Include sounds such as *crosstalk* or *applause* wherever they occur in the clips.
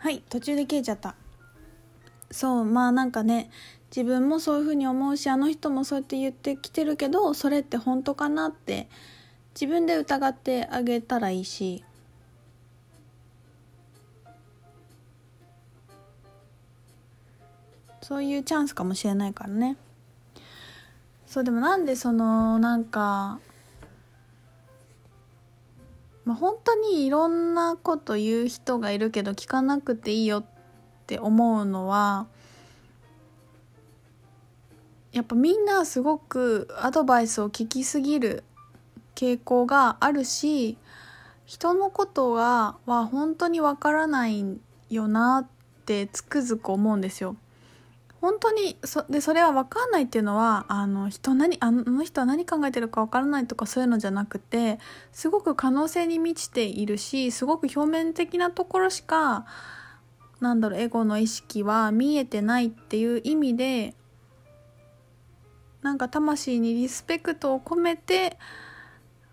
はい途中で消えちゃった。そうまあなんかね自分もそういうふうに思うしあの人もそうやって言ってきてるけどそれって本当かなって自分で疑ってあげたらいいし。そういうチャンスかもしれないからね。そうでもなんでそのなんかまあ本当にいろんなこと言う人がいるけど聞かなくていいよって思うのはやっぱみんなすごくアドバイスを聞きすぎる傾向があるし人のことがは本当にわからないよなってつくづく思うんですよ。本当にそでそれは分かんないっていうのはあの人何あの人は何考えてるか分からないとかそういうのじゃなくてすごく可能性に満ちているしすごく表面的なところしかなんだろうエゴの意識は見えてないっていう意味でなんか魂にリスペクトを込めて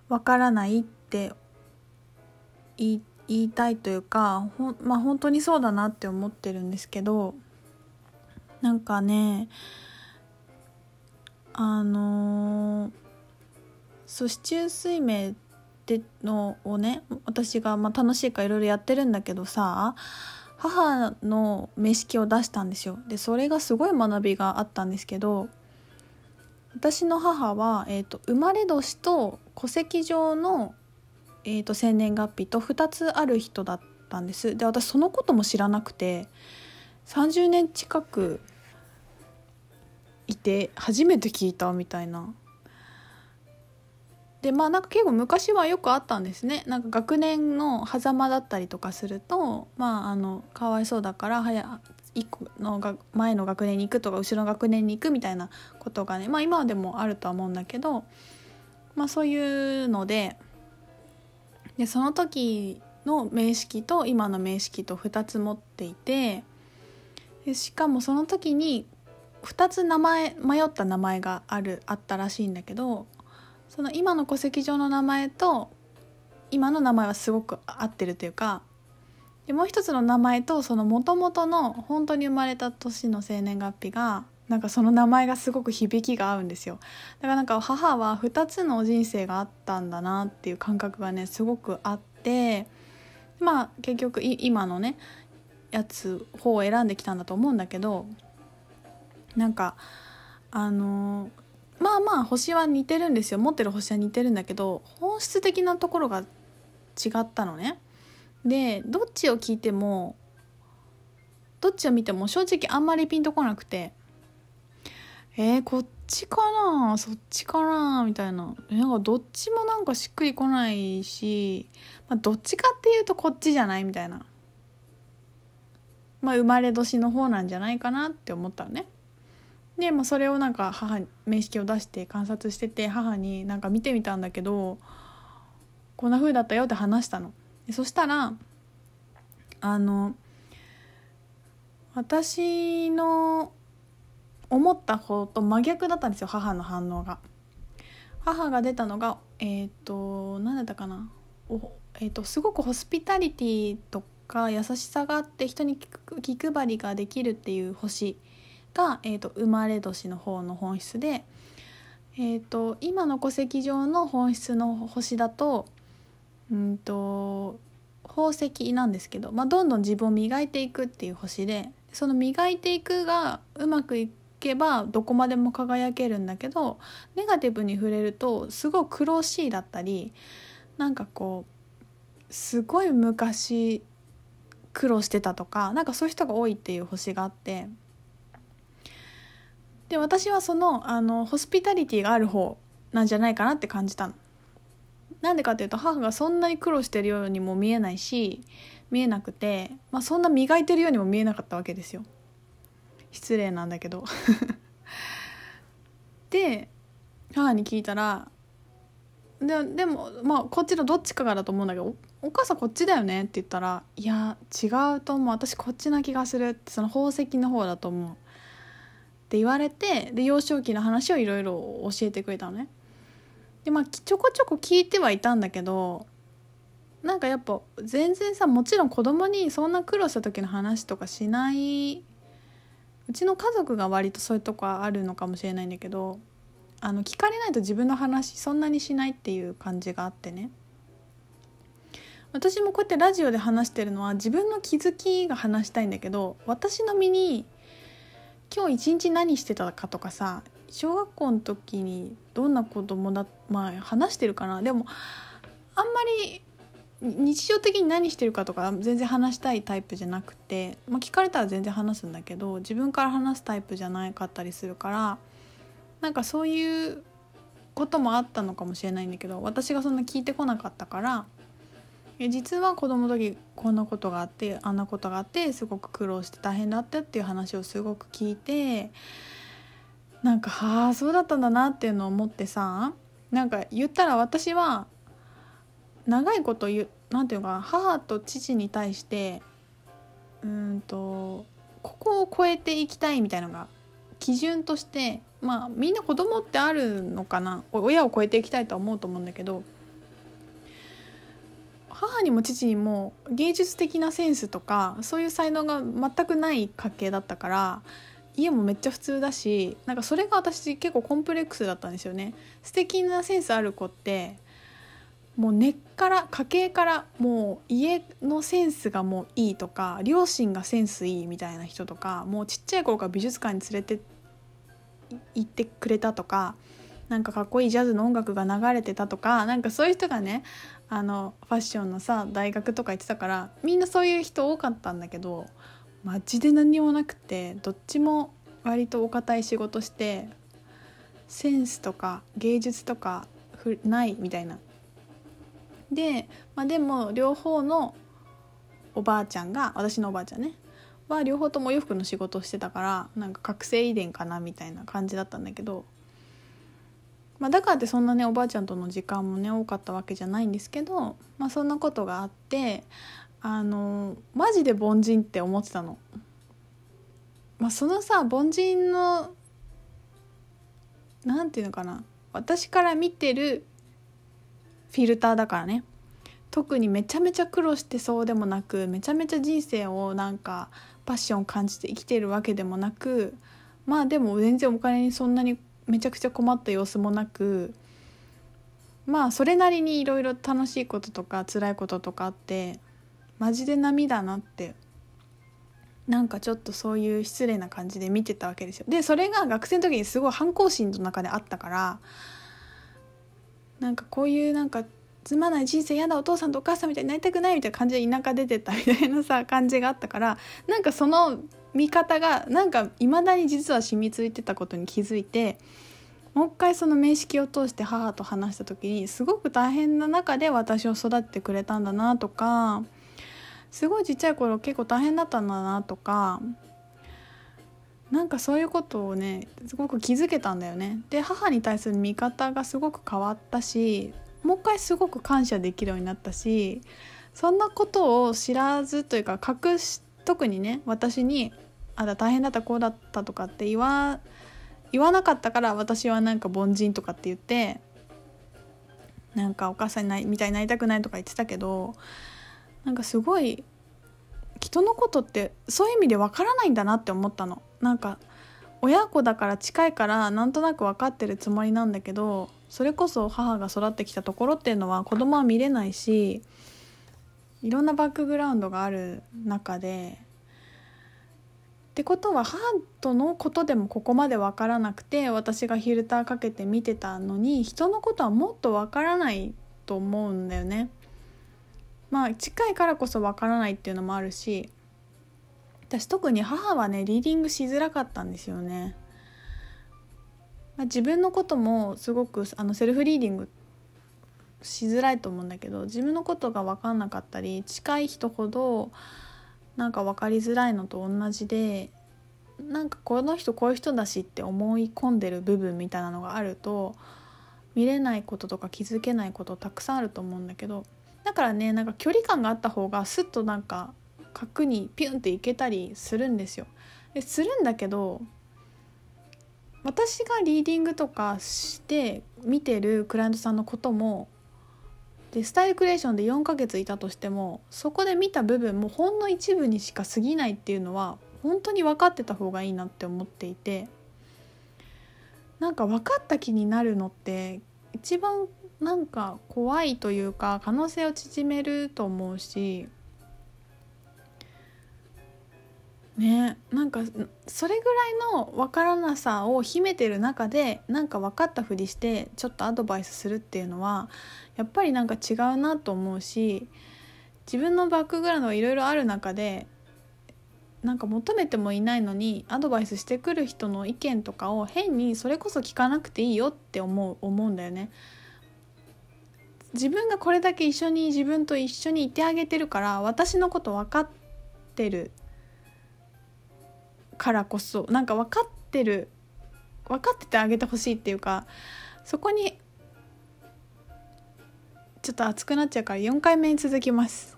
分からないって言いたいというかほまあ本当にそうだなって思ってるんですけど。なんかねあのそう市中水明ってのをね私がまあ楽しいかいろいろやってるんだけどさ母の名式を出したんですよ。でそれがすごい学びがあったんですけど私の母は、えーと、生まれ年と戸籍上の、えーと生年月日と2つある人だったんです。で私そのことも知らなくて30年近くいて初めて聞いたみたいな。でまあなんか結構昔はよくあったんですねなんか学年の狭間だったりとかするとまああのかわいそうだから早1個のが前の学年に行くとか後ろの学年に行くみたいなことがねまあ今でもあるとは思うんだけどまあそういうのででその時の名式と今の名式と2つ持っていてでしかもその時に2つ名前迷った名前があるあったらしいんだけどその今の戸籍上の名前と今の名前はすごく合ってるというかでもう一つの名前とその元々の本当に生まれた年の生年月日がなんかその名前がすごく響きが合うんですよ。だからなんか母は2つの人生があったんだなっていう感覚がねすごくあってまあ結局今のねやつ方を選んできたんだと思うんだけどなんかあのまあまあ星は似てるんですよ。持ってる星は似てるんだけど本質的なところが違ったのね。でどっちを聞いてもどっちを見ても正直あんまりピンとこなくてえー、こっちかな？そっちかな？みたいな。なんかどっちもなんかしっくりこないし、まあ、どっちかっていうとこっちじゃない？みたいな。まあ、生まれ年の方なんじゃないかなって思ったのね。で、まあ、それをなんか母名式を出して観察してて母になんか見てみたんだけどこんな風だったよって話したの。でそしたらあの私の思った方と真逆だったんですよ母の反応が。母が出たのがえっ、ー、と何だったかなお、えーとすごくホスピタリティとか優しさがあって人に気配りができるっていう星が、えーと、生まれ年の方の本質で、えーと、今の戸籍上の本質の星だと,、うんと、宝石なんですけど、まあ、どんどん自分を磨いていくっていう星でその磨いていくがうまくいけばどこまでも輝けるんだけどネガティブに触れるとすごい苦しいだったりなんかこうすごい昔苦労してたとかなんかそういう人が多いっていう星があってで私はそのあのホスピタリティがある方なんじゃないかなって感じたの。なんでかっていうと母がそんなに苦労してるようにも見えないし見えなくて、まあ、そんな磨いてるようにも見えなかったわけですよ。失礼なんだけど *laughs* で母に聞いたらででもまあこっちのどっちかがだと思うんだけどお母さんこっちだよね?」って言ったら「いや違うと思う私こっちな気がする」ってその宝石の方だと思うって言われてで幼少期の話をいろいろ教えてくれたのね。でまあちょこちょこ聞いてはいたんだけどなんかやっぱ全然さもちろん子供にそんな苦労した時の話とかしないうちの家族が割とそういうとこあるのかもしれないんだけどあの聞かれないと自分の話そんなにしないっていう感じがあってね私もこうやってラジオで話してるのは自分の気づきが話したいんだけど私の身に今日一日何してたかとかさ小学校の時にどんな子供だまあ話してるかな。でもあんまり日常的に何してるかとか全然話したいタイプじゃなくて、まあ、聞かれたら全然話すんだけど自分から話すタイプじゃなかったりするからなんかそういうこともあったのかもしれないんだけど私がそんな聞いてこなかったから実は子供の時こんなことがあってあんなことがあってすごく苦労して大変だったっていう話をすごく聞いてなんかはあそうだったんだなっていうのを思ってさなんか言ったら私は長いこと言なんていうか母と父に対してうんとここを超えていきたいみたいなのが基準としてまあみんな子供ってあるのかな親を超えていきたいとは思うと思うんだけど母にも父にも芸術的なセンスとかそういう才能が全くない家系だったから家もめっちゃ普通だしなんかそれが私結構コンプレックスだったんですよね。素敵なセンスある子ってもう根っから家系からもう家のセンスがもういいとか両親がセンスいいみたいな人とかもうちっちゃい頃から美術館に連れて行ってくれたとかなんかかっこいいジャズの音楽が流れてたとかなんかそういう人がねあのファッションのさ大学とか行ってたからみんなそういう人多かったんだけどマジで何もなくてどっちも割とお堅い仕事してセンスとか芸術とかないみたいな。で、まあ、でも両方のおばあちゃんが私のおばあちゃんねは両方ともお洋服の仕事をしてたからなんか覚醒遺伝かなみたいな感じだったんだけど、まあ、だからってそんなねおばあちゃんとの時間もね多かったわけじゃないんですけど、まあ、そんなことがあってあのマジで凡人って思ってたの。まあ、そのさ凡人の何て言うのかな私から見てるフィルターだからね特にめちゃめちゃ苦労してそうでもなくめちゃめちゃ人生をなんかパッション感じて生きてるわけでもなくまあでも全然お金にそんなにめちゃくちゃ困った様子もなくまあそれなりにいろいろ楽しいこととか辛いこととかあってマジで波だなってなんかちょっとそういう失礼な感じで見てたわけですよ。でそれが学生の時にすごい反抗心の中であったからなんかこういうなんかつまない人生やだお父さんとお母さんみたいになりたくないみたいな感じで田舎出てったみたいなさ感じがあったからなんかその見方がなんかいまだに実は染みついてたことに気づいてもう一回その面識を通して母と話した時にすごく大変な中で私を育ててくれたんだなとかすごいちっちゃい頃結構大変だったんだなとかなんかそういうことをねすごく気づけたんだよね。で母に対する見方がすごく変わったしもう一回すごく感謝できるようになったしそんなことを知らずというか隠し特にね私に「あだ大変だったこうだった」とかって言わ言わなかったから私はなんか凡人とかって言ってなんかお母さんにみたいになりたくないとか言ってたけどなんかすごい人のことってそういう意味でわからないんだなって思ったの。なんか親子だから近いからなんとなく分かってるつもりなんだけどそれこそ母が育ってきたところっていうのは子供は見れないしいろんなバックグラウンドがある中でってことは母とのことでもここまで分からなくて私がフィルターかけて見てたのに人のことはもっと分からないと思うんだよね。まあ近いからこそ分からないっていうのもあるし私特に母はねリーディングしづらかったんですよね。まあ、自分のこともすごくあのセルフリーディングしづらいと思うんだけど自分のことが分かんなかったり近い人ほどなんか分かりづらいのと同じでなんかこの人こういう人だしって思い込んでる部分みたいなのがあると見れないこととか気づけないことたくさんあると思うんだけどだからねなんか距離感があった方がスッとなんか角にピュンっていけたりするんですよ。でするんだけど私がリーディングとかして見てるクライアントさんのこともでスタイルクリエーションで4ヶ月いたとしてもそこで見た部分もほんの一部にしか過ぎないっていうのは本当に分かってた方がいいなって思っていてなんか分かった気になるのって一番なんか怖いというか可能性を縮めると思うしねなんかそれぐらいの分からなさを秘めてる中でなんか分かったふりしてちょっとアドバイスするっていうのはやっぱりなんか違うなと思うし自分のバックグラウンドがいろいろある中でなんか求めてもいないのにアドバイスしてくる人の意見とかを変にそれこそ聞かなくていいよって思う思うんだよね。自分がこれだけ一緒に自分と一緒にいてあげてるから私のこと分かってるからこそなんか分かってる分かっててあげてほしいっていうかそこにちょっと熱くなっちゃうから4回目に続きます。